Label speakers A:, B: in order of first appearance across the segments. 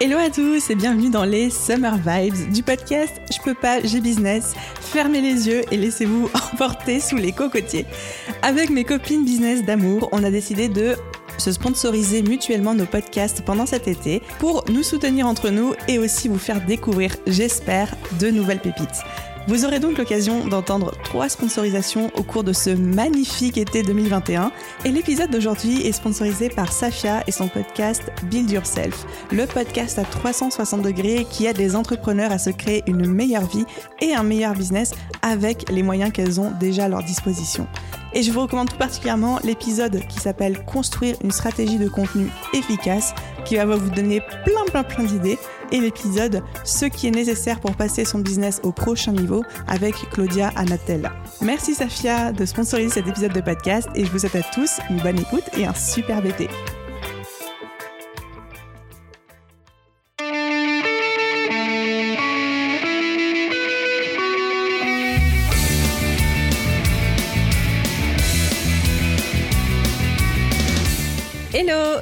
A: Hello à tous et bienvenue dans les Summer Vibes du podcast Je peux pas, j'ai business. Fermez les yeux et laissez-vous emporter sous les cocotiers. Avec mes copines business d'amour, on a décidé de se sponsoriser mutuellement nos podcasts pendant cet été pour nous soutenir entre nous et aussi vous faire découvrir, j'espère, de nouvelles pépites. Vous aurez donc l'occasion d'entendre trois sponsorisations au cours de ce magnifique été 2021. Et l'épisode d'aujourd'hui est sponsorisé par Safia et son podcast Build Yourself, le podcast à 360 degrés qui aide les entrepreneurs à se créer une meilleure vie et un meilleur business avec les moyens qu'elles ont déjà à leur disposition. Et je vous recommande tout particulièrement l'épisode qui s'appelle Construire une stratégie de contenu efficace qui va vous donner plein plein plein d'idées et l'épisode Ce qui est nécessaire pour passer son business au prochain niveau avec Claudia Anatella. Merci Safia de sponsoriser cet épisode de podcast et je vous souhaite à tous une bonne écoute et un super été.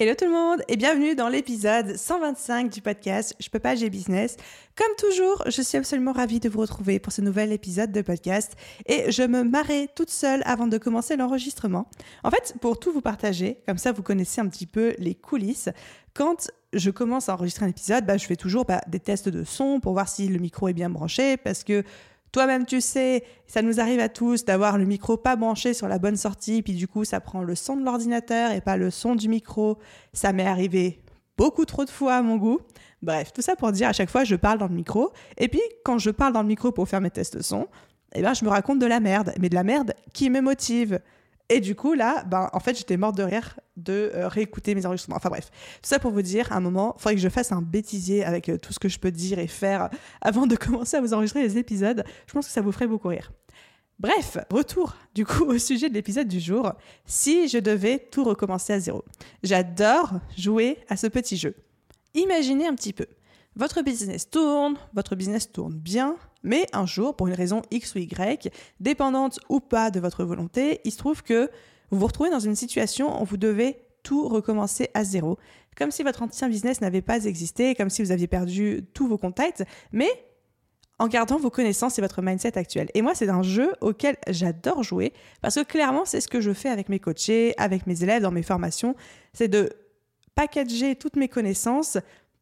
A: Hello tout le monde et bienvenue dans l'épisode 125 du podcast Je peux pas, j'ai business. Comme toujours, je suis absolument ravie de vous retrouver pour ce nouvel épisode de podcast et je me marrais toute seule avant de commencer l'enregistrement. En fait, pour tout vous partager, comme ça vous connaissez un petit peu les coulisses, quand je commence à enregistrer un épisode, bah, je fais toujours bah, des tests de son pour voir si le micro est bien branché parce que toi-même, tu sais, ça nous arrive à tous d'avoir le micro pas branché sur la bonne sortie, puis du coup, ça prend le son de l'ordinateur et pas le son du micro. Ça m'est arrivé beaucoup trop de fois à mon goût. Bref, tout ça pour dire à chaque fois, je parle dans le micro. Et puis, quand je parle dans le micro pour faire mes tests de son, eh ben, je me raconte de la merde, mais de la merde qui me motive. Et du coup, là, ben, en fait, j'étais morte de rire de euh, réécouter mes enregistrements. Enfin bref, tout ça pour vous dire, à un moment, il faudrait que je fasse un bêtisier avec euh, tout ce que je peux dire et faire avant de commencer à vous enregistrer les épisodes. Je pense que ça vous ferait beaucoup rire. Bref, retour du coup au sujet de l'épisode du jour. Si je devais tout recommencer à zéro. J'adore jouer à ce petit jeu. Imaginez un petit peu. Votre business tourne, votre business tourne bien, mais un jour, pour une raison X ou Y, dépendante ou pas de votre volonté, il se trouve que vous vous retrouvez dans une situation où vous devez tout recommencer à zéro, comme si votre ancien business n'avait pas existé, comme si vous aviez perdu tous vos contacts, mais en gardant vos connaissances et votre mindset actuel. Et moi, c'est un jeu auquel j'adore jouer, parce que clairement, c'est ce que je fais avec mes coachés, avec mes élèves dans mes formations, c'est de packager toutes mes connaissances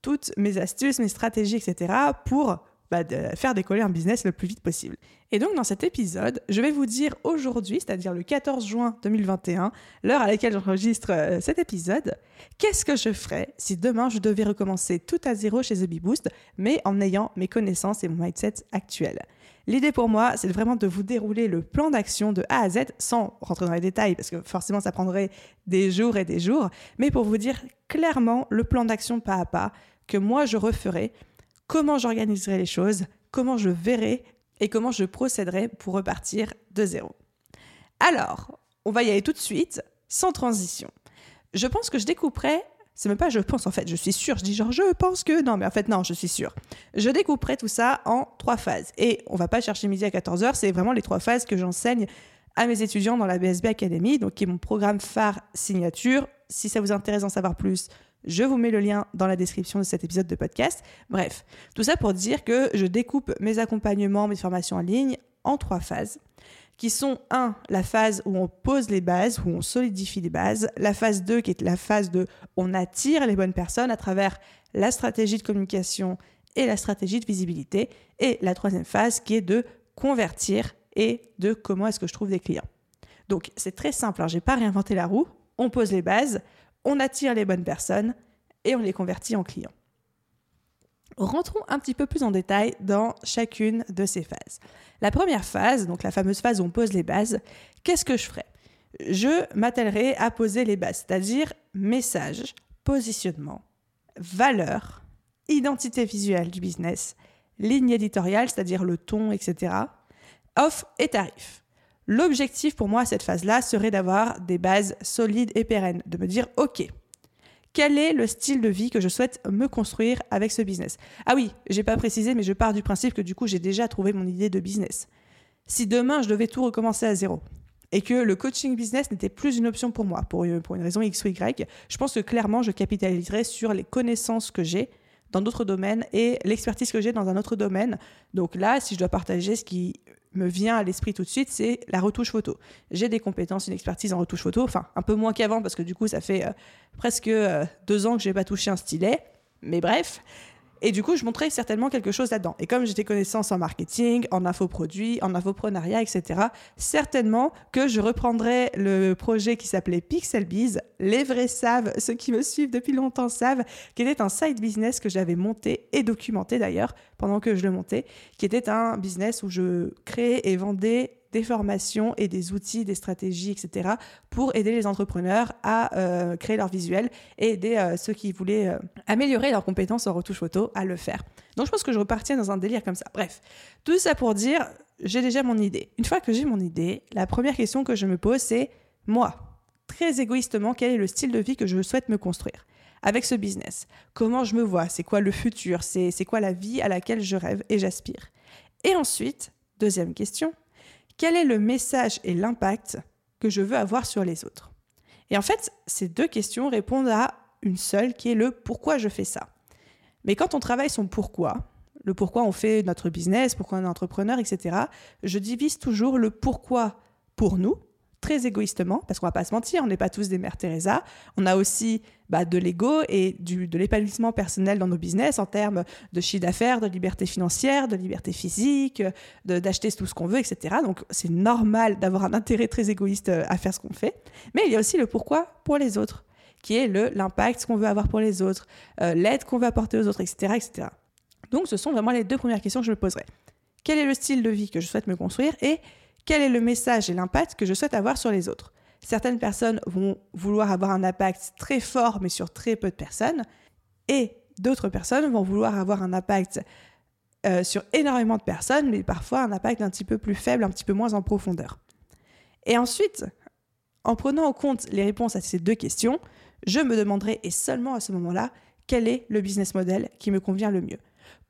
A: toutes mes astuces, mes stratégies, etc. pour bah, faire décoller un business le plus vite possible. Et donc dans cet épisode, je vais vous dire aujourd'hui, c'est-à-dire le 14 juin 2021, l'heure à laquelle j'enregistre euh, cet épisode, qu'est-ce que je ferais si demain je devais recommencer tout à zéro chez The Bee Boost, mais en ayant mes connaissances et mon mindset actuel? L'idée pour moi, c'est vraiment de vous dérouler le plan d'action de A à Z sans rentrer dans les détails, parce que forcément ça prendrait des jours et des jours, mais pour vous dire clairement le plan d'action pas à pas que moi je referai, comment j'organiserai les choses, comment je verrai et comment je procéderai pour repartir de zéro. Alors, on va y aller tout de suite, sans transition. Je pense que je découperai, c'est même pas je pense en fait, je suis sûre, je dis genre je pense que, non mais en fait non, je suis sûre. Je découperai tout ça en trois phases. Et on va pas chercher midi à 14h, c'est vraiment les trois phases que j'enseigne à mes étudiants dans la BSB Academy, donc qui est mon programme phare signature. Si ça vous intéresse d'en savoir plus, je vous mets le lien dans la description de cet épisode de podcast. Bref, tout ça pour dire que je découpe mes accompagnements, mes formations en ligne en trois phases qui sont 1. la phase où on pose les bases, où on solidifie les bases, la phase 2 qui est la phase de on attire les bonnes personnes à travers la stratégie de communication et la stratégie de visibilité, et la troisième phase qui est de convertir et de comment est-ce que je trouve des clients. Donc c'est très simple, hein, je n'ai pas réinventé la roue, on pose les bases, on attire les bonnes personnes et on les convertit en clients. Rentrons un petit peu plus en détail dans chacune de ces phases. La première phase, donc la fameuse phase où on pose les bases, qu'est-ce que je ferai? Je m'attellerai à poser les bases, c'est-à-dire message, positionnement, valeur, identité visuelle du business, ligne éditoriale, c'est-à-dire le ton, etc., offre et tarif. L'objectif pour moi à cette phase-là serait d'avoir des bases solides et pérennes, de me dire, OK, quel est le style de vie que je souhaite me construire avec ce business? Ah oui, j'ai pas précisé, mais je pars du principe que du coup, j'ai déjà trouvé mon idée de business. Si demain, je devais tout recommencer à zéro, et que le coaching business n'était plus une option pour moi, pour une, raison X ou Y, je pense que clairement, je capitaliserais sur les connaissances que j'ai dans d'autres domaines et l'expertise que j'ai dans un autre domaine. Donc là, si je dois partager ce qui me vient à l'esprit tout de suite, c'est la retouche photo. J'ai des compétences, une expertise en retouche photo, enfin un peu moins qu'avant parce que du coup ça fait euh, presque euh, deux ans que je n'ai pas touché un stylet, mais bref. Et du coup, je montrais certainement quelque chose là-dedans. Et comme j'ai des connaissances en marketing, en infoproduits, en infoprenariat, etc., certainement que je reprendrai le projet qui s'appelait Pixelbiz. Les vrais savent, ceux qui me suivent depuis longtemps savent, qui était un side business que j'avais monté et documenté d'ailleurs pendant que je le montais, qui était un business où je créais et vendais des formations et des outils, des stratégies, etc., pour aider les entrepreneurs à euh, créer leur visuel et aider euh, ceux qui voulaient euh, améliorer leurs compétences en retouche photo à le faire. Donc je pense que je repartiens dans un délire comme ça. Bref, tout ça pour dire, j'ai déjà mon idée. Une fois que j'ai mon idée, la première question que je me pose, c'est moi, très égoïstement, quel est le style de vie que je souhaite me construire avec ce business? Comment je me vois? C'est quoi le futur? C'est quoi la vie à laquelle je rêve et j'aspire? Et ensuite, deuxième question, quel est le message et l'impact que je veux avoir sur les autres? Et en fait, ces deux questions répondent à une seule qui est le pourquoi je fais ça? Mais quand on travaille son pourquoi, le pourquoi on fait notre business, pourquoi on est entrepreneur, etc., je divise toujours le pourquoi pour nous, très égoïstement, parce qu'on va pas se mentir, on n'est pas tous des mères Teresa. On a aussi bah, de l'ego et du, de l'épanouissement personnel dans nos business en termes de chiffre d'affaires, de liberté financière, de liberté physique, d'acheter tout ce qu'on veut, etc. Donc c'est normal d'avoir un intérêt très égoïste euh, à faire ce qu'on fait. Mais il y a aussi le pourquoi pour les autres, qui est l'impact qu'on veut avoir pour les autres, euh, l'aide qu'on veut apporter aux autres, etc., etc. Donc ce sont vraiment les deux premières questions que je me poserai. Quel est le style de vie que je souhaite me construire et quel est le message et l'impact que je souhaite avoir sur les autres. Certaines personnes vont vouloir avoir un impact très fort, mais sur très peu de personnes, et d'autres personnes vont vouloir avoir un impact euh, sur énormément de personnes, mais parfois un impact un petit peu plus faible, un petit peu moins en profondeur. Et ensuite, en prenant en compte les réponses à ces deux questions, je me demanderai, et seulement à ce moment-là, quel est le business model qui me convient le mieux?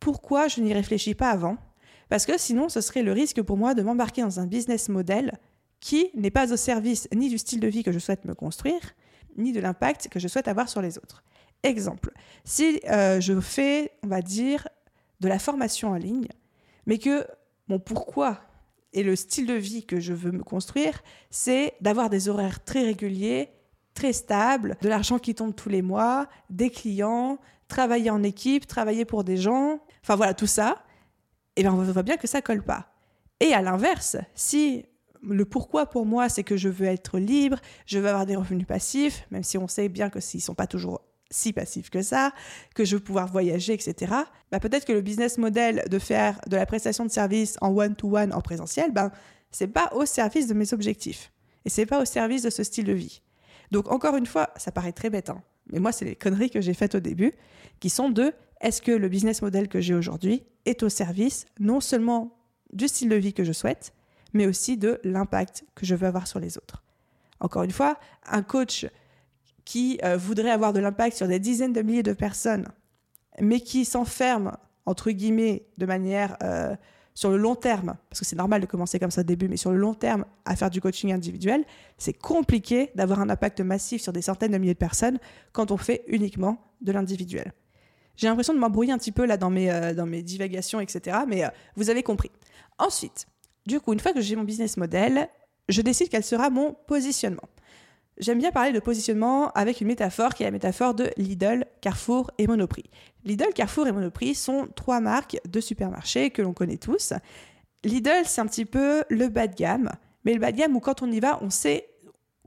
A: Pourquoi je n'y réfléchis pas avant? Parce que sinon, ce serait le risque pour moi de m'embarquer dans un business model qui n'est pas au service ni du style de vie que je souhaite me construire, ni de l'impact que je souhaite avoir sur les autres. Exemple, si euh, je fais, on va dire, de la formation en ligne, mais que mon pourquoi et le style de vie que je veux me construire, c'est d'avoir des horaires très réguliers, très stables, de l'argent qui tombe tous les mois, des clients, travailler en équipe, travailler pour des gens, enfin voilà, tout ça eh bien on voit bien que ça colle pas. Et à l'inverse, si le pourquoi pour moi, c'est que je veux être libre, je veux avoir des revenus passifs, même si on sait bien que s'ils sont pas toujours si passifs que ça, que je veux pouvoir voyager, etc. Bah peut-être que le business model de faire de la prestation de service en one-to-one en présentiel, ben c'est pas au service de mes objectifs et c'est pas au service de ce style de vie. Donc encore une fois, ça paraît très bête, hein, mais moi c'est les conneries que j'ai faites au début, qui sont de est-ce que le business model que j'ai aujourd'hui est au service non seulement du style de vie que je souhaite, mais aussi de l'impact que je veux avoir sur les autres. Encore une fois, un coach qui euh, voudrait avoir de l'impact sur des dizaines de milliers de personnes, mais qui s'enferme, entre guillemets, de manière euh, sur le long terme, parce que c'est normal de commencer comme ça au début, mais sur le long terme, à faire du coaching individuel, c'est compliqué d'avoir un impact massif sur des centaines de milliers de personnes quand on fait uniquement de l'individuel. J'ai l'impression de m'embrouiller un petit peu là dans mes, euh, dans mes divagations, etc. Mais euh, vous avez compris. Ensuite, du coup, une fois que j'ai mon business model, je décide quel sera mon positionnement. J'aime bien parler de positionnement avec une métaphore qui est la métaphore de Lidl, Carrefour et Monoprix. Lidl, Carrefour et Monoprix sont trois marques de supermarchés que l'on connaît tous. Lidl, c'est un petit peu le bas de gamme, mais le bas de gamme où quand on y va, on sait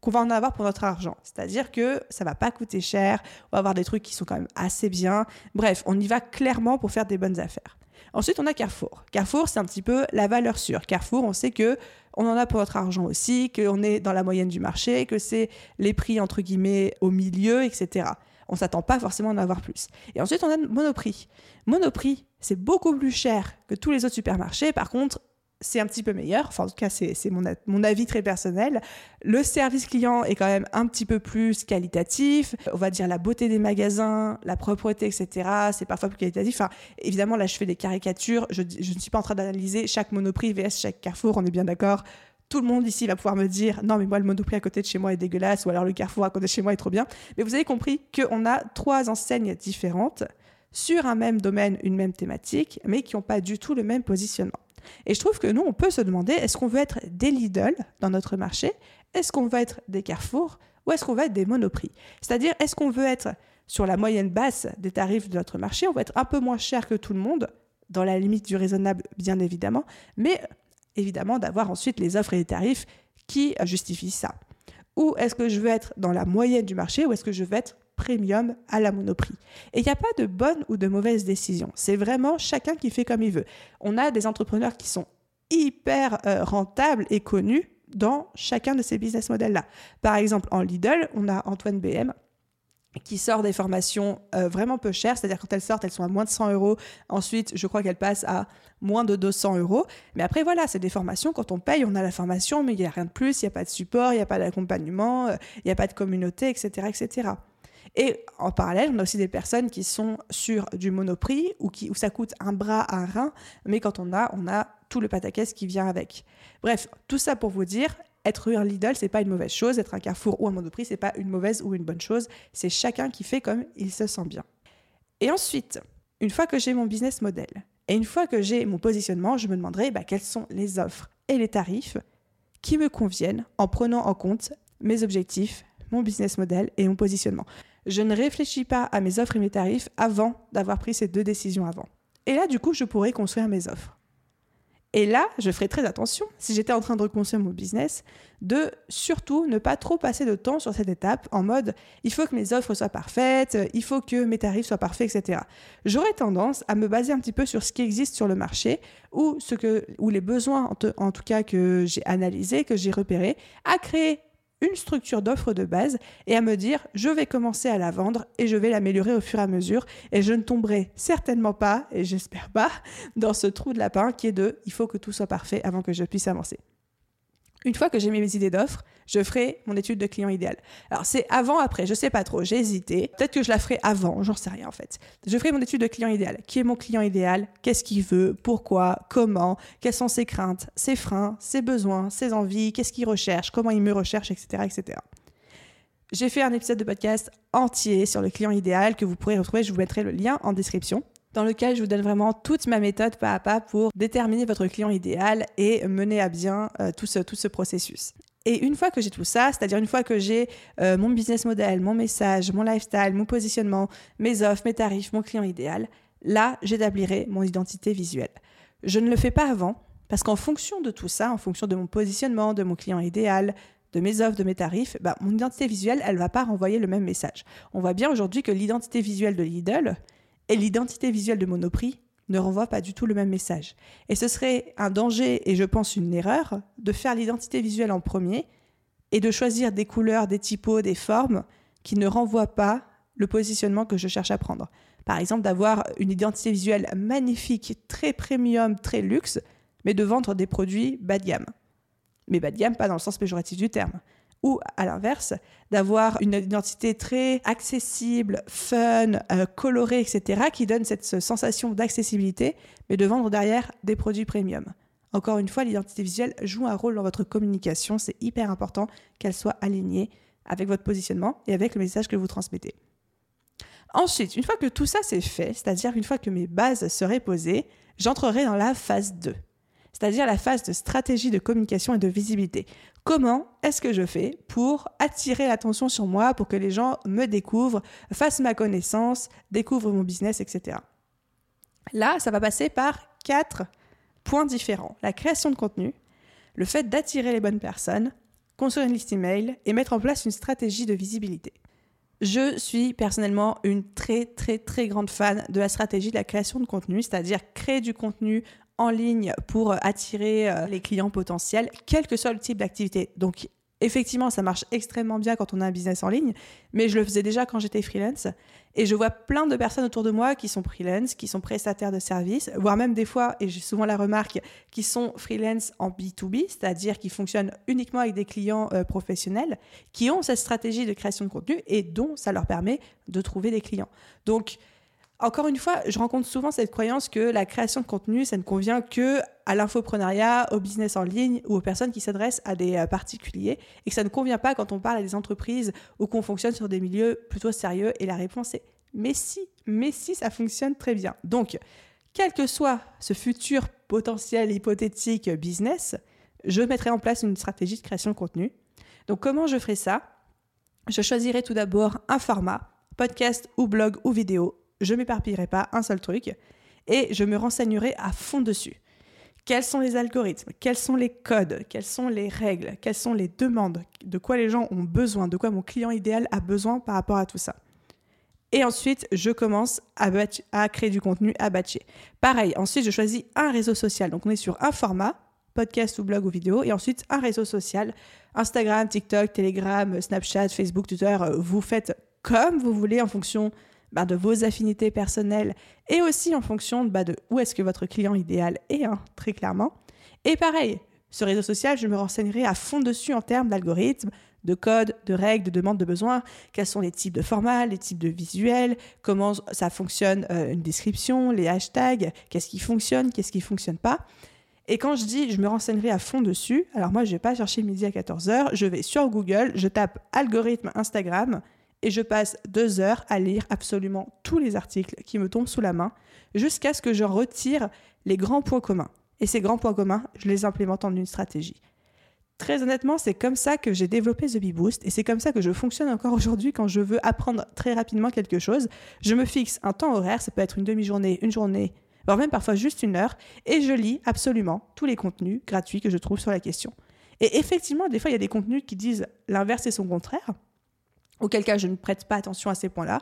A: qu'on va en avoir pour notre argent. C'est-à-dire que ça va pas coûter cher, on va avoir des trucs qui sont quand même assez bien. Bref, on y va clairement pour faire des bonnes affaires. Ensuite, on a Carrefour. Carrefour, c'est un petit peu la valeur sûre. Carrefour, on sait que on en a pour notre argent aussi, qu'on est dans la moyenne du marché, que c'est les prix entre guillemets au milieu, etc. on s'attend pas forcément à en avoir plus. Et ensuite, on a Monoprix. Monoprix, c'est beaucoup plus cher que tous les autres supermarchés. Par contre, c'est un petit peu meilleur. Enfin, en tout cas, c'est mon, mon, avis très personnel. Le service client est quand même un petit peu plus qualitatif. On va dire la beauté des magasins, la propreté, etc. C'est parfois plus qualitatif. Enfin, évidemment, là, je fais des caricatures. Je, je ne suis pas en train d'analyser chaque Monoprix vs chaque Carrefour. On est bien d'accord. Tout le monde ici va pouvoir me dire non mais moi le Monoprix à côté de chez moi est dégueulasse ou alors le Carrefour à côté de chez moi est trop bien. Mais vous avez compris qu'on a trois enseignes différentes sur un même domaine, une même thématique, mais qui n'ont pas du tout le même positionnement. Et je trouve que nous, on peut se demander, est-ce qu'on veut être des Lidl dans notre marché? Est-ce qu'on veut être des Carrefour? Ou est-ce qu'on veut être des Monoprix? C'est-à-dire, est-ce qu'on veut être sur la moyenne basse des tarifs de notre marché? On veut être un peu moins cher que tout le monde, dans la limite du raisonnable, bien évidemment, mais évidemment d'avoir ensuite les offres et les tarifs qui justifient ça. Ou est-ce que je veux être dans la moyenne du marché? Ou est-ce que je veux être premium à la monoprix. Et il n'y a pas de bonne ou de mauvaise décision. C'est vraiment chacun qui fait comme il veut. On a des entrepreneurs qui sont hyper euh, rentables et connus dans chacun de ces business models-là. Par exemple, en Lidl, on a Antoine BM qui sort des formations euh, vraiment peu chères, c'est-à-dire quand elles sortent, elles sont à moins de 100 euros. Ensuite, je crois qu'elles passent à moins de 200 euros. Mais après, voilà, c'est des formations. Quand on paye, on a la formation, mais il n'y a rien de plus, il n'y a pas de support, il n'y a pas d'accompagnement, euh, il n'y a pas de communauté, etc., etc. Et en parallèle, on a aussi des personnes qui sont sur du monoprix ou qui, où ça coûte un bras, un rein, mais quand on a, on a tout le pataquès qui vient avec. Bref, tout ça pour vous dire, être un Lidl, c'est pas une mauvaise chose, être un Carrefour ou un Monoprix, c'est pas une mauvaise ou une bonne chose, c'est chacun qui fait comme il se sent bien. Et ensuite, une fois que j'ai mon business model et une fois que j'ai mon positionnement, je me demanderai bah, quelles sont les offres et les tarifs qui me conviennent en prenant en compte mes objectifs, mon business model et mon positionnement. Je ne réfléchis pas à mes offres et mes tarifs avant d'avoir pris ces deux décisions avant. Et là, du coup, je pourrais construire mes offres. Et là, je ferai très attention, si j'étais en train de reconstruire mon business, de surtout ne pas trop passer de temps sur cette étape en mode il faut que mes offres soient parfaites, il faut que mes tarifs soient parfaits, etc. J'aurais tendance à me baser un petit peu sur ce qui existe sur le marché ou, ce les besoins, en, en tout cas, que j'ai analysés, que j'ai repérés, à créer une structure d'offre de base et à me dire je vais commencer à la vendre et je vais l'améliorer au fur et à mesure et je ne tomberai certainement pas et j'espère pas dans ce trou de lapin qui est de il faut que tout soit parfait avant que je puisse avancer. Une fois que j'ai mes idées d'offres, je ferai mon étude de client idéal. Alors c'est avant, après, je sais pas trop, j'ai hésité. Peut-être que je la ferai avant, j'en sais rien en fait. Je ferai mon étude de client idéal. Qui est mon client idéal? Qu'est-ce qu'il veut? Pourquoi? Comment? Quelles sont ses craintes, ses freins, ses besoins, ses envies? Qu'est-ce qu'il recherche? Comment il me recherche, etc., etc. J'ai fait un épisode de podcast entier sur le client idéal que vous pourrez retrouver. Je vous mettrai le lien en description dans lequel je vous donne vraiment toute ma méthode pas à pas pour déterminer votre client idéal et mener à bien euh, tout, ce, tout ce processus. Et une fois que j'ai tout ça, c'est-à-dire une fois que j'ai euh, mon business model, mon message, mon lifestyle, mon positionnement, mes offres, mes tarifs, mon client idéal, là, j'établirai mon identité visuelle. Je ne le fais pas avant, parce qu'en fonction de tout ça, en fonction de mon positionnement, de mon client idéal, de mes offres, de mes tarifs, bah, mon identité visuelle, elle ne va pas renvoyer le même message. On voit bien aujourd'hui que l'identité visuelle de Lidl, et l'identité visuelle de Monoprix ne renvoie pas du tout le même message. Et ce serait un danger et je pense une erreur de faire l'identité visuelle en premier et de choisir des couleurs, des typos, des formes qui ne renvoient pas le positionnement que je cherche à prendre. Par exemple, d'avoir une identité visuelle magnifique, très premium, très luxe, mais de vendre des produits bas de gamme. Mais bas de gamme, pas dans le sens péjoratif du terme ou à l'inverse, d'avoir une identité très accessible, fun, euh, colorée, etc., qui donne cette sensation d'accessibilité, mais de vendre derrière des produits premium. Encore une fois, l'identité visuelle joue un rôle dans votre communication, c'est hyper important qu'elle soit alignée avec votre positionnement et avec le message que vous transmettez. Ensuite, une fois que tout ça c'est fait, c'est-à-dire une fois que mes bases seraient posées, j'entrerai dans la phase 2 c'est-à-dire la phase de stratégie de communication et de visibilité. Comment est-ce que je fais pour attirer l'attention sur moi, pour que les gens me découvrent, fassent ma connaissance, découvrent mon business, etc. Là, ça va passer par quatre points différents. La création de contenu, le fait d'attirer les bonnes personnes, construire une liste email et mettre en place une stratégie de visibilité. Je suis personnellement une très très très grande fan de la stratégie de la création de contenu, c'est-à-dire créer du contenu en ligne pour attirer euh, les clients potentiels, quel que soit le type d'activité. Donc Effectivement, ça marche extrêmement bien quand on a un business en ligne, mais je le faisais déjà quand j'étais freelance. Et je vois plein de personnes autour de moi qui sont freelance, qui sont prestataires de services, voire même des fois, et j'ai souvent la remarque, qui sont freelance en B2B, c'est-à-dire qui fonctionnent uniquement avec des clients euh, professionnels, qui ont cette stratégie de création de contenu et dont ça leur permet de trouver des clients. Donc, encore une fois, je rencontre souvent cette croyance que la création de contenu, ça ne convient que à l'infoprenariat, au business en ligne ou aux personnes qui s'adressent à des euh, particuliers et que ça ne convient pas quand on parle à des entreprises ou qu'on fonctionne sur des milieux plutôt sérieux. Et la réponse est mais si, mais si, ça fonctionne très bien. Donc, quel que soit ce futur potentiel hypothétique business, je mettrai en place une stratégie de création de contenu. Donc, comment je ferai ça? Je choisirai tout d'abord un format, podcast ou blog ou vidéo je m'éparpillerai pas un seul truc et je me renseignerai à fond dessus. Quels sont les algorithmes? Quels sont les codes? Quelles sont les règles? Quelles sont les demandes? De quoi les gens ont besoin? De quoi mon client idéal a besoin par rapport à tout ça? Et ensuite, je commence à, créer du contenu à batcher. Pareil, ensuite, je choisis un réseau social. Donc, on est sur un format, podcast ou blog ou vidéo, et ensuite un réseau social, Instagram, TikTok, Telegram, Snapchat, Facebook, Twitter. Euh, vous faites comme vous voulez en fonction bah, de vos affinités personnelles et aussi en fonction bah, de où est-ce que votre client idéal est, hein, très clairement. Et pareil, ce réseau social, je me renseignerai à fond dessus en termes d'algorithmes, de codes, de règles, de demandes, de besoins, quels sont les types de formats, les types de visuels, comment ça fonctionne, euh, une description, les hashtags, qu'est-ce qui fonctionne, qu'est-ce qui ne fonctionne pas? Et quand je dis je me renseignerai à fond dessus, alors moi je vais pas chercher midi à 14h, je vais sur Google, je tape algorithme Instagram, et je passe deux heures à lire absolument tous les articles qui me tombent sous la main jusqu'à ce que je retire les grands points communs. Et ces grands points communs, je les implémente en une stratégie. Très honnêtement, c'est comme ça que j'ai développé The Bee Boost et c'est comme ça que je fonctionne encore aujourd'hui quand je veux apprendre très rapidement quelque chose. Je me fixe un temps horaire, ça peut être une demi-journée, une journée, voire même parfois juste une heure, et je lis absolument tous les contenus gratuits que je trouve sur la question. Et effectivement, des fois, il y a des contenus qui disent l'inverse et son contraire auquel cas je ne prête pas attention à ces points-là.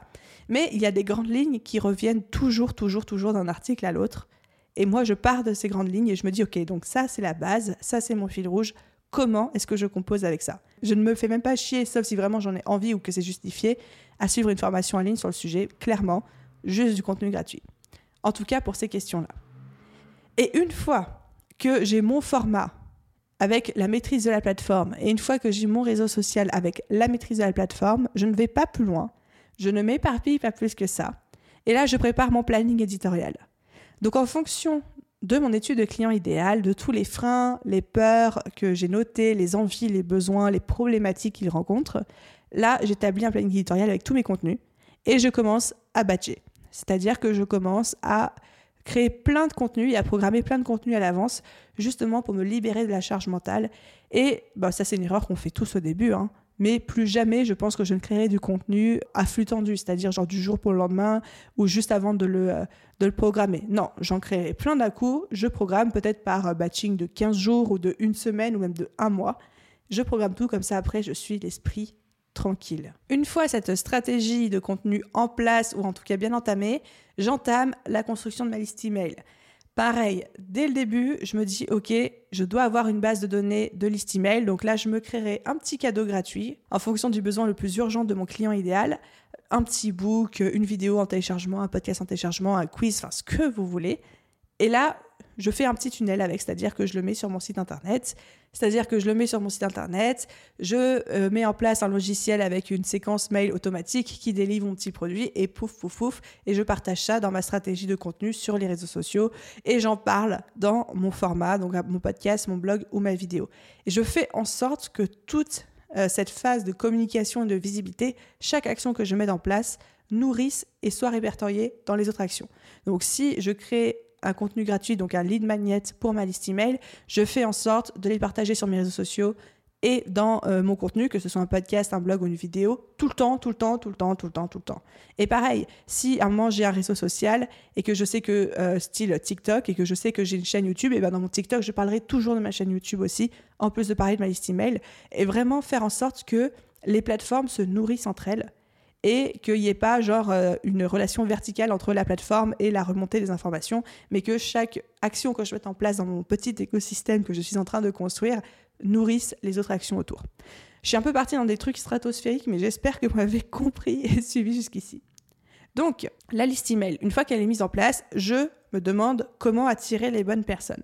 A: Mais il y a des grandes lignes qui reviennent toujours, toujours, toujours d'un article à l'autre. Et moi, je pars de ces grandes lignes et je me dis, OK, donc ça, c'est la base, ça, c'est mon fil rouge. Comment est-ce que je compose avec ça? Je ne me fais même pas chier, sauf si vraiment j'en ai envie ou que c'est justifié, à suivre une formation en ligne sur le sujet, clairement, juste du contenu gratuit. En tout cas, pour ces questions-là. Et une fois que j'ai mon format, avec la maîtrise de la plateforme. Et une fois que j'ai mon réseau social avec la maîtrise de la plateforme, je ne vais pas plus loin. Je ne m'éparpille pas plus que ça. Et là, je prépare mon planning éditorial. Donc en fonction de mon étude de client idéal, de tous les freins, les peurs que j'ai notés, les envies, les besoins, les problématiques qu'il rencontre, là, j'établis un planning éditorial avec tous mes contenus et je commence à batcher. C'est-à-dire que je commence à créer plein de contenus et à programmer plein de contenus à l'avance, justement pour me libérer de la charge mentale. Et bah, ça, c'est une erreur qu'on fait tous au début, hein. mais plus jamais, je pense que je ne créerai du contenu à flux tendu, c'est-à-dire genre du jour pour le lendemain ou juste avant de le, euh, de le programmer. Non, j'en créerai plein d'un coup, je programme peut-être par euh, batching de 15 jours ou de une semaine ou même de un mois. Je programme tout comme ça, après, je suis l'esprit tranquille. Une fois cette stratégie de contenu en place ou en tout cas bien entamée, j'entame la construction de ma liste email. Pareil, dès le début, je me dis OK, je dois avoir une base de données de liste email. Donc là, je me créerai un petit cadeau gratuit en fonction du besoin le plus urgent de mon client idéal, un petit book, une vidéo en téléchargement, un podcast en téléchargement, un quiz, enfin ce que vous voulez. Et là, je fais un petit tunnel avec, c'est-à-dire que je le mets sur mon site internet, c'est-à-dire que je le mets sur mon site internet, je euh, mets en place un logiciel avec une séquence mail automatique qui délivre mon petit produit et pouf pouf pouf et je partage ça dans ma stratégie de contenu sur les réseaux sociaux et j'en parle dans mon format, donc mon podcast, mon blog ou ma vidéo. Et je fais en sorte que toute euh, cette phase de communication et de visibilité, chaque action que je mets en place nourrisse et soit répertoriée dans les autres actions. Donc si je crée un contenu gratuit, donc un lead magnet pour ma liste email, je fais en sorte de les partager sur mes réseaux sociaux et dans euh, mon contenu, que ce soit un podcast, un blog ou une vidéo, tout le temps, tout le temps, tout le temps, tout le temps, tout le temps. Et pareil, si à un moment j'ai un réseau social et que je sais que, euh, style TikTok, et que je sais que j'ai une chaîne YouTube, et bien dans mon TikTok, je parlerai toujours de ma chaîne YouTube aussi, en plus de parler de ma liste email, et vraiment faire en sorte que les plateformes se nourrissent entre elles et qu'il n'y ait pas genre euh, une relation verticale entre la plateforme et la remontée des informations, mais que chaque action que je mette en place dans mon petit écosystème que je suis en train de construire nourrissent les autres actions autour. Je suis un peu partie dans des trucs stratosphériques, mais j'espère que vous m'avez compris et suivi jusqu'ici. Donc, la liste email, une fois qu'elle est mise en place, je me demande comment attirer les bonnes personnes.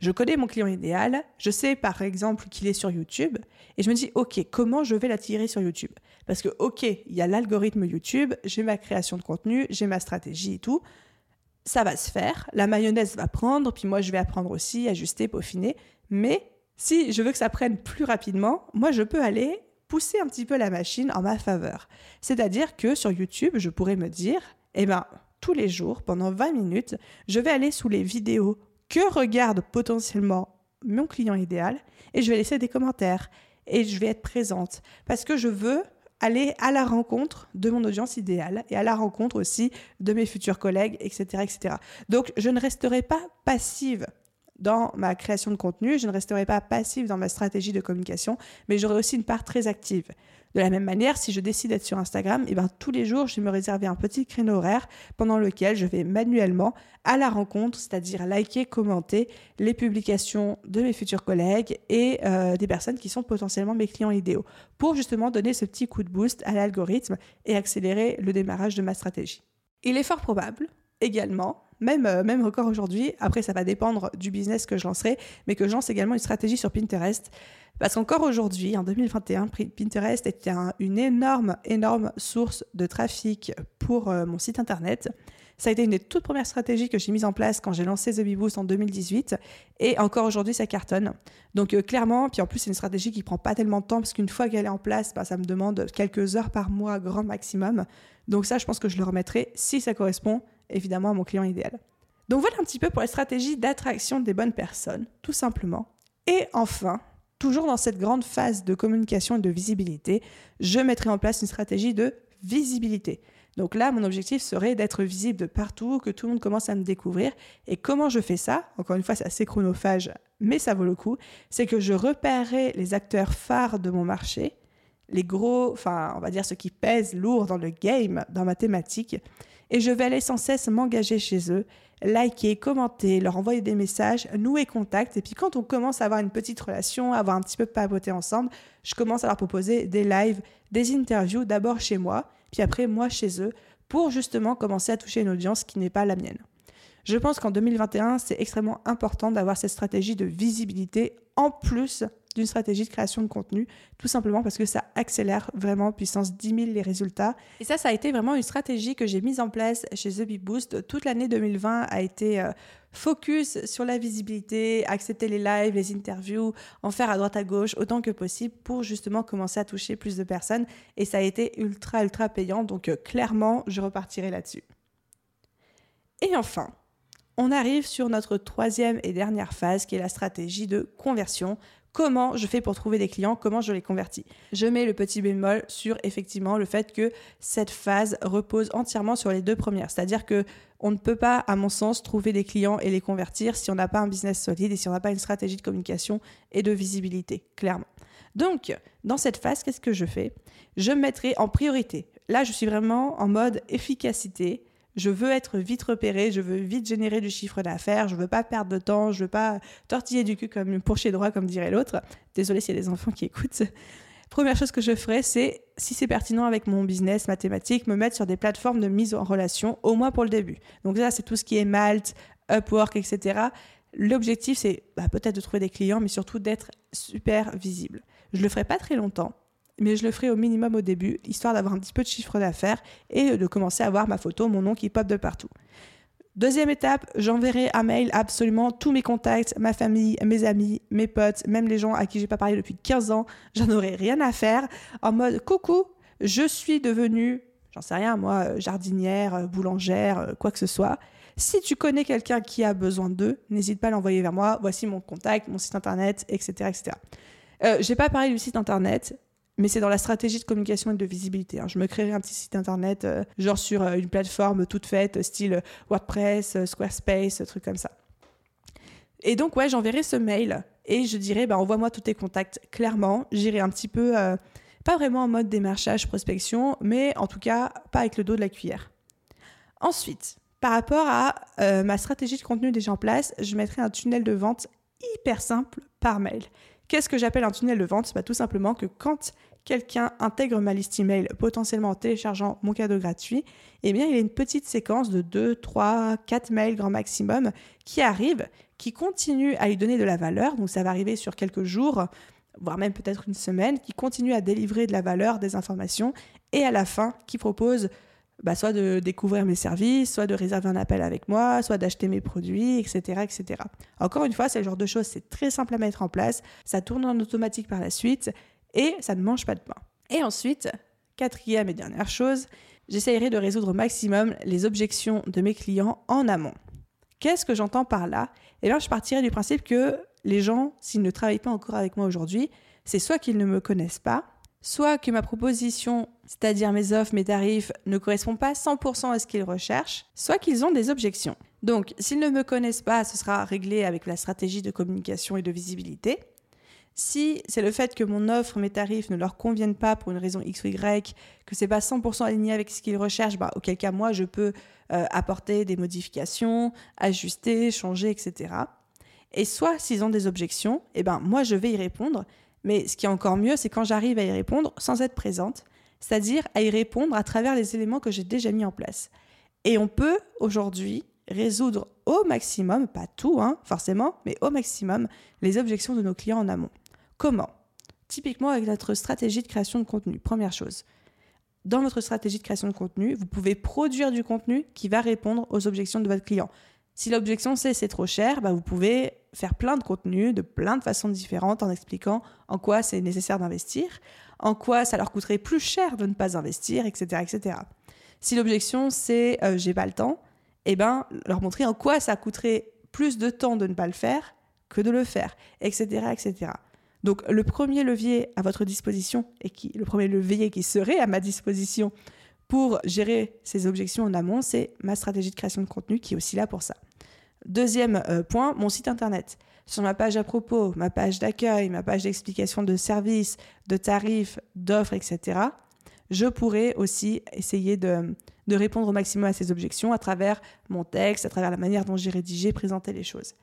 A: Je connais mon client idéal, je sais par exemple qu'il est sur YouTube, et je me dis, OK, comment je vais l'attirer sur YouTube? Parce que, OK, il y a l'algorithme YouTube, j'ai ma création de contenu, j'ai ma stratégie et tout. Ça va se faire, la mayonnaise va prendre, puis moi je vais apprendre aussi, ajuster, peaufiner. Mais si je veux que ça prenne plus rapidement, moi je peux aller pousser un petit peu la machine en ma faveur. C'est-à-dire que sur YouTube, je pourrais me dire, eh ben, tous les jours, pendant 20 minutes, je vais aller sous les vidéos que regarde potentiellement mon client idéal et je vais laisser des commentaires et je vais être présente parce que je veux aller à la rencontre de mon audience idéale et à la rencontre aussi de mes futurs collègues, etc. etc. Donc je ne resterai pas passive dans ma création de contenu, je ne resterai pas passive dans ma stratégie de communication, mais j'aurai aussi une part très active. De la même manière, si je décide d'être sur Instagram, et eh ben, tous les jours, je vais me réserver un petit créneau horaire pendant lequel je vais manuellement à la rencontre, c'est-à-dire liker, commenter les publications de mes futurs collègues et euh, des personnes qui sont potentiellement mes clients idéaux, pour justement donner ce petit coup de boost à l'algorithme et accélérer le démarrage de ma stratégie. Il est fort probable également même, euh, même encore aujourd'hui, après ça va dépendre du business que je lancerai, mais que je lance également une stratégie sur Pinterest parce qu'encore aujourd'hui, en 2021, Pinterest était une énorme, énorme source de trafic pour euh, mon site internet. Ça a été une des toutes premières stratégies que j'ai mises en place quand j'ai lancé The Bee Boost en 2018. Et encore aujourd'hui, ça cartonne. Donc euh, clairement, puis en plus, c'est une stratégie qui prend pas tellement de temps parce qu'une fois qu'elle est en place, bah, ça me demande quelques heures par mois, grand maximum. Donc ça, je pense que je le remettrai si ça correspond évidemment à mon client idéal. Donc voilà un petit peu pour les stratégies d'attraction des bonnes personnes, tout simplement. Et enfin, toujours dans cette grande phase de communication et de visibilité, je mettrai en place une stratégie de visibilité. Donc là, mon objectif serait d'être visible de partout, que tout le monde commence à me découvrir. Et comment je fais ça? Encore une fois, c'est assez chronophage, mais ça vaut le coup. C'est que je repérerai les acteurs phares de mon marché, les gros, enfin, on va dire ceux qui pèsent lourd dans le game, dans ma thématique, et je vais aller sans cesse m'engager chez eux, liker, commenter, leur envoyer des messages, nouer contact. Et puis quand on commence à avoir une petite relation, à avoir un petit peu papoter ensemble, je commence à leur proposer des lives, des interviews, d'abord chez moi, puis après moi chez eux, pour justement commencer à toucher une audience qui n'est pas la mienne. Je pense qu'en 2021, c'est extrêmement important d'avoir cette stratégie de visibilité en plus d'une stratégie de création de contenu, tout simplement parce que ça accélère vraiment puissance 10 000 les résultats. Et ça, ça a été vraiment une stratégie que j'ai mise en place chez The Bee Boost. Toute l'année 2020 a été euh, focus sur la visibilité, accepter les lives, les interviews, en faire à droite à gauche autant que possible pour justement commencer à toucher plus de personnes. Et ça a été ultra, ultra payant. Donc euh, clairement, je repartirai là-dessus. Et enfin, on arrive sur notre troisième et dernière phase qui est la stratégie de conversion comment je fais pour trouver des clients, comment je les convertis. Je mets le petit bémol sur effectivement le fait que cette phase repose entièrement sur les deux premières, c'est-à-dire que on ne peut pas, à mon sens, trouver des clients et les convertir si on n'a pas un business solide et si on n'a pas une stratégie de communication et de visibilité, clairement. Donc, dans cette phase, qu'est-ce que je fais? Je me mettrai en priorité. Là, je suis vraiment en mode efficacité, je veux être vite repéré, je veux vite générer du chiffre d'affaires, je veux pas perdre de temps, je veux pas tortiller du cul comme pour chez droit, comme dirait l'autre. Désolé s'il y a des enfants qui écoutent. Première chose que je ferai, c'est, si c'est pertinent avec mon business mathématique, me mettre sur des plateformes de mise en relation, au moins pour le début. Donc ça, c'est tout ce qui est Malte, Upwork, etc. L'objectif, c'est bah, peut-être de trouver des clients, mais surtout d'être super visible. Je le ferai pas très longtemps mais je le ferai au minimum au début, histoire d'avoir un petit peu de chiffre d'affaires et de commencer à voir ma photo, mon nom qui pop de partout. Deuxième étape, j'enverrai un mail absolument tous mes contacts, ma famille, mes amis, mes potes, même les gens à qui j'ai pas parlé depuis 15 ans. J'en aurai rien à faire. En mode coucou, je suis devenue, j'en sais rien, moi, jardinière, boulangère, quoi que ce soit. Si tu connais quelqu'un qui a besoin d'eux, n'hésite pas à l'envoyer vers moi. Voici mon contact, mon site internet, etc. etc. Euh, j'ai pas parlé du site internet mais c'est dans la stratégie de communication et de visibilité. Hein. Je me créerai un petit site internet, euh, genre sur euh, une plateforme toute faite, style WordPress, euh, Squarespace, truc comme ça. Et donc, ouais, j'enverrai ce mail et je dirai, bah, envoie-moi tous tes contacts clairement. J'irai un petit peu, pas vraiment en mode démarchage, prospection, mais en tout cas, pas avec le dos de la cuillère. Ensuite, par rapport à ma stratégie de contenu déjà en place, je mettrai un tunnel de vente hyper simple par mail Qu'est-ce que j'appelle un tunnel de vente? Bah, Tout simplement que quand quelqu'un intègre ma liste email potentiellement en téléchargeant mon cadeau gratuit, eh bien, il y a une petite séquence de 2, 3, 4 mails grand maximum qui arrive, qui continue à lui donner de la valeur. Donc, ça va arriver sur quelques jours, voire même peut-être une semaine, qui continue à délivrer de la valeur, des informations, et à la fin, qui propose bah, soit de découvrir mes services, soit de réserver un appel avec moi, soit d'acheter mes produits, etc., etc. Encore une fois, c'est le genre de choses, c'est très simple à mettre en place, ça tourne en automatique par la suite, et ça ne mange pas de pain. Et ensuite, quatrième et dernière chose, j'essayerai de résoudre au maximum les objections de mes clients en amont. Qu'est-ce que j'entends par là? Eh bien, je partirai du principe que les gens, s'ils ne travaillent pas encore avec moi aujourd'hui, c'est soit qu'ils ne me connaissent pas, soit que ma proposition, c'est-à-dire mes offres, mes tarifs, ne correspondent pas 100% à ce qu'ils recherchent, soit qu'ils ont des objections. Donc, s'ils ne me connaissent pas, ce sera réglé avec la stratégie de communication et de visibilité. Si c'est le fait que mon offre, mes tarifs ne leur conviennent pas pour une raison X ou Y, que c'est pas 100% aligné avec ce qu'ils recherchent, bah, auquel cas moi je peux euh, apporter des modifications, ajuster, changer, etc. Et soit s'ils ont des objections, eh ben moi je vais y répondre. Mais ce qui est encore mieux, c'est quand j'arrive à y répondre sans être présente, c'est-à-dire à y répondre à travers les éléments que j'ai déjà mis en place. Et on peut aujourd'hui résoudre au maximum, pas tout hein, forcément, mais au maximum, les objections de nos clients en amont. Comment? Typiquement avec notre stratégie de création de contenu. Première chose, dans votre stratégie de création de contenu, vous pouvez produire du contenu qui va répondre aux objections de votre client. Si l'objection c'est c'est trop cher, bah vous pouvez faire plein de contenus de plein de façons différentes en expliquant en quoi c'est nécessaire d'investir, en quoi ça leur coûterait plus cher de ne pas investir, etc. etc. Si l'objection c'est euh, j'ai pas le temps, eh ben leur montrer en quoi ça coûterait plus de temps de ne pas le faire que de le faire, etc. etc. Donc le premier levier à votre disposition et qui, le premier levier qui serait à ma disposition pour gérer ces objections en amont, c'est ma stratégie de création de contenu qui est aussi là pour ça. Deuxième euh, point, mon site internet. Sur ma page à propos, ma page d'accueil, ma page d'explication de services, de tarifs, d'offres, etc., je pourrais aussi essayer de, de répondre au maximum à ces objections à travers mon texte, à travers la manière dont j'ai rédigé, présenté les choses.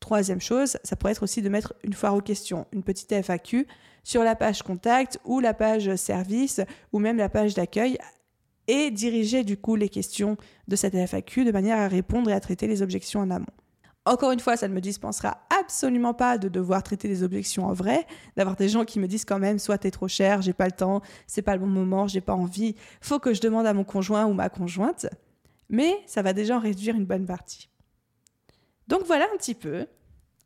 A: Troisième chose, ça pourrait être aussi de mettre une foire aux questions, une petite FAQ sur la page contact ou la page service ou même la page d'accueil et diriger du coup les questions de cette FAQ de manière à répondre et à traiter les objections en amont. Encore une fois, ça ne me dispensera absolument pas de devoir traiter des objections en vrai, d'avoir des gens qui me disent quand même soit t'es trop cher, j'ai pas le temps, c'est pas le bon moment, j'ai pas envie, faut que je demande à mon conjoint ou ma conjointe. Mais ça va déjà en réduire une bonne partie. Donc voilà un petit peu,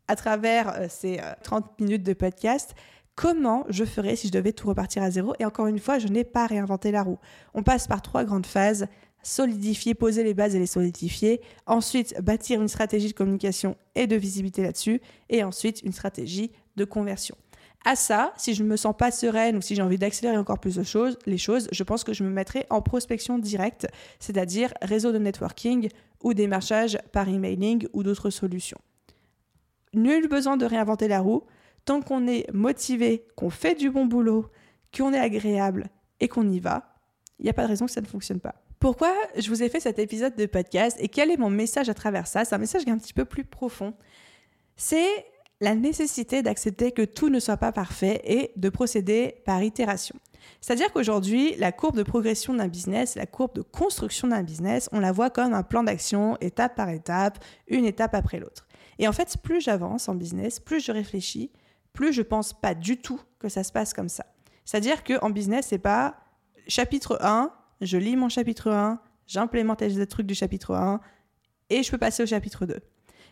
A: à travers euh, ces 30 euh, minutes de podcast, comment je ferais si je devais tout repartir à zéro. Et encore une fois, je n'ai pas réinventé la roue. On passe par trois grandes phases. Solidifier, poser les bases et les solidifier. Ensuite, bâtir une stratégie de communication et de visibilité là-dessus. Et ensuite, une stratégie de conversion. À ça, si je ne me sens pas sereine ou si j'ai envie d'accélérer encore plus de choses, les choses, je pense que je me mettrai en prospection directe, c'est-à-dire réseau de networking, ou démarchage par emailing ou d'autres solutions. Nul besoin de réinventer la roue. Tant qu'on est motivé, qu'on fait du bon boulot, qu'on est agréable et qu'on y va, il n'y a pas de raison que ça ne fonctionne pas. Pourquoi je vous ai fait cet épisode de podcast et quel est mon message à travers ça? C'est un message qui est un petit peu plus profond. C'est la nécessité d'accepter que tout ne soit pas parfait et de procéder par itération. C'est-à-dire qu'aujourd'hui, la courbe de progression d'un business, la courbe de construction d'un business, on la voit comme un plan d'action étape par étape, une étape après l'autre. Et en fait, plus j'avance en business, plus je réfléchis, plus je pense pas du tout que ça se passe comme ça. C'est-à-dire qu'en business, c'est pas chapitre 1, je lis mon chapitre 1, j'implémente les trucs du chapitre 1 et je peux passer au chapitre 2.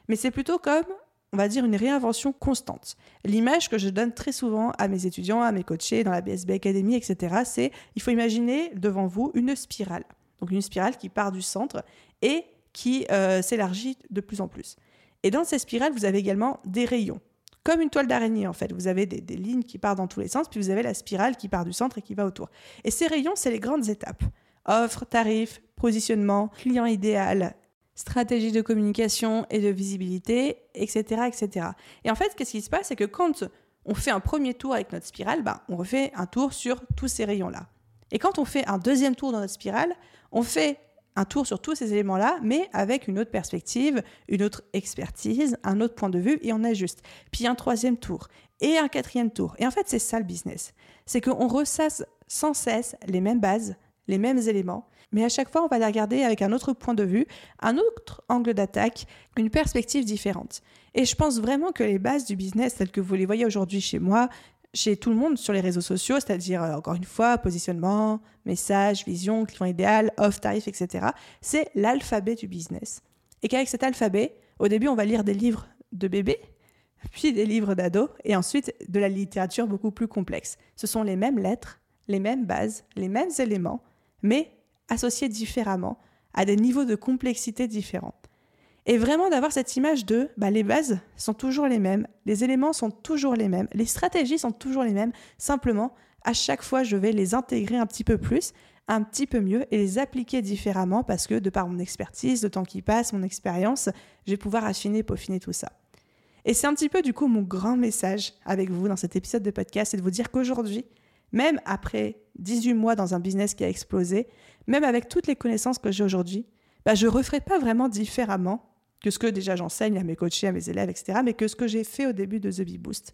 A: Mais c'est plutôt comme on va dire, une réinvention constante. L'image que je donne très souvent à mes étudiants, à mes coachés dans la BSB Academy, etc., c'est il faut imaginer devant vous une spirale. Donc une spirale qui part du centre et qui euh, s'élargit de plus en plus. Et dans cette spirale, vous avez également des rayons. Comme une toile d'araignée, en fait. Vous avez des, lignes qui partent dans tous les sens, puis vous avez la spirale qui part du centre et qui va autour. Et ces rayons, c'est les grandes étapes. Offre, tarif, positionnement, client idéal, stratégie de communication et de visibilité, etc. etc. Et en fait, qu'est-ce qui se passe? C'est que quand on fait un premier tour avec notre spirale, bah, on refait un tour sur tous ces rayons-là. Et quand on fait un deuxième tour dans notre spirale, on fait un tour sur tous ces éléments-là, mais avec une autre perspective, une autre expertise, un autre point de vue, et on ajuste. Puis un troisième tour. et un quatrième tour. Et en fait, c'est ça le business. C'est qu'on ressasse sans cesse les mêmes bases, les mêmes éléments, mais à chaque fois, on va les regarder avec un autre point de vue, un autre angle d'attaque, une perspective différente. Et je pense vraiment que les bases du business, telles que vous les voyez aujourd'hui chez moi, chez tout le monde sur les réseaux sociaux, c'est-à-dire, euh, encore une fois, positionnement, message, vision, client idéal, off, tarif, etc., c'est l'alphabet du business. Et qu'avec cet alphabet, au début, on va lire des livres de bébés, puis des livres d'ados, et ensuite de la littérature beaucoup plus complexe. Ce sont les mêmes lettres, les mêmes bases, les mêmes éléments, mais associés différemment, à des niveaux de complexité différents. Et vraiment d'avoir cette image de bah, les bases sont toujours les mêmes, les éléments sont toujours les mêmes, les stratégies sont toujours les mêmes, simplement à chaque fois je vais les intégrer un petit peu plus, un petit peu mieux et les appliquer différemment parce que de par mon expertise, le temps qui passe, mon expérience, je vais pouvoir affiner, peaufiner tout ça. Et c'est un petit peu du coup mon grand message avec vous dans cet épisode de podcast, c'est de vous dire qu'aujourd'hui, même après 18 mois dans un business qui a explosé, même avec toutes les connaissances que j'ai aujourd'hui, bah, je ne referai pas vraiment différemment que ce que déjà j'enseigne à mes coachés, à mes élèves, etc., mais que ce que j'ai fait au début de The Bee Boost.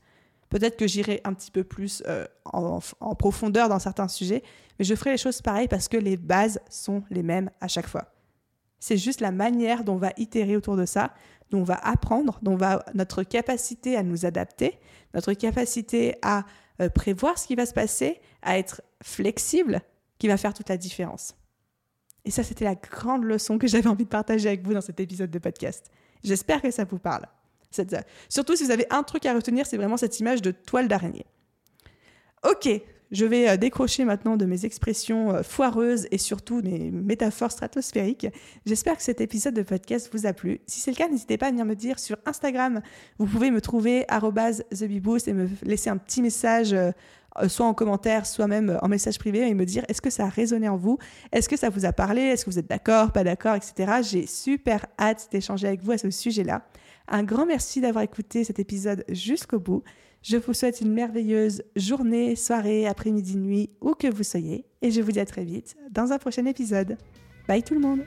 A: Peut-être que j'irai un petit peu plus euh, en, profondeur dans certains sujets, mais je ferai les choses pareilles parce que les bases sont les mêmes à chaque fois. C'est juste la manière dont on va itérer autour de ça, dont on va apprendre, dont va notre capacité à nous adapter, notre capacité à euh, prévoir ce qui va se passer, à être flexible, qui va faire toute la différence. Et ça, c'était la grande leçon que j'avais envie de partager avec vous dans cet épisode de podcast. J'espère que ça vous parle. Surtout si vous avez un truc à retenir, c'est vraiment cette image de toile d'araignée. Ok, je vais euh, décrocher maintenant de mes expressions euh, foireuses et surtout des métaphores stratosphériques. J'espère que cet épisode de podcast vous a plu. Si c'est le cas, n'hésitez pas à venir me dire sur Instagram. Vous pouvez me trouver @thebeboost et me laisser un petit message euh, soit en commentaire, soit même en message privé et me dire est-ce que ça a résonné en vous, est-ce que ça vous a parlé, est-ce que vous êtes d'accord, pas d'accord, etc. J'ai super hâte d'échanger avec vous à ce sujet-là. Un grand merci d'avoir écouté cet épisode jusqu'au bout. Je vous souhaite une merveilleuse journée, soirée, après-midi, nuit, où que vous soyez. Et je vous dis à très vite dans un prochain épisode. Bye tout le monde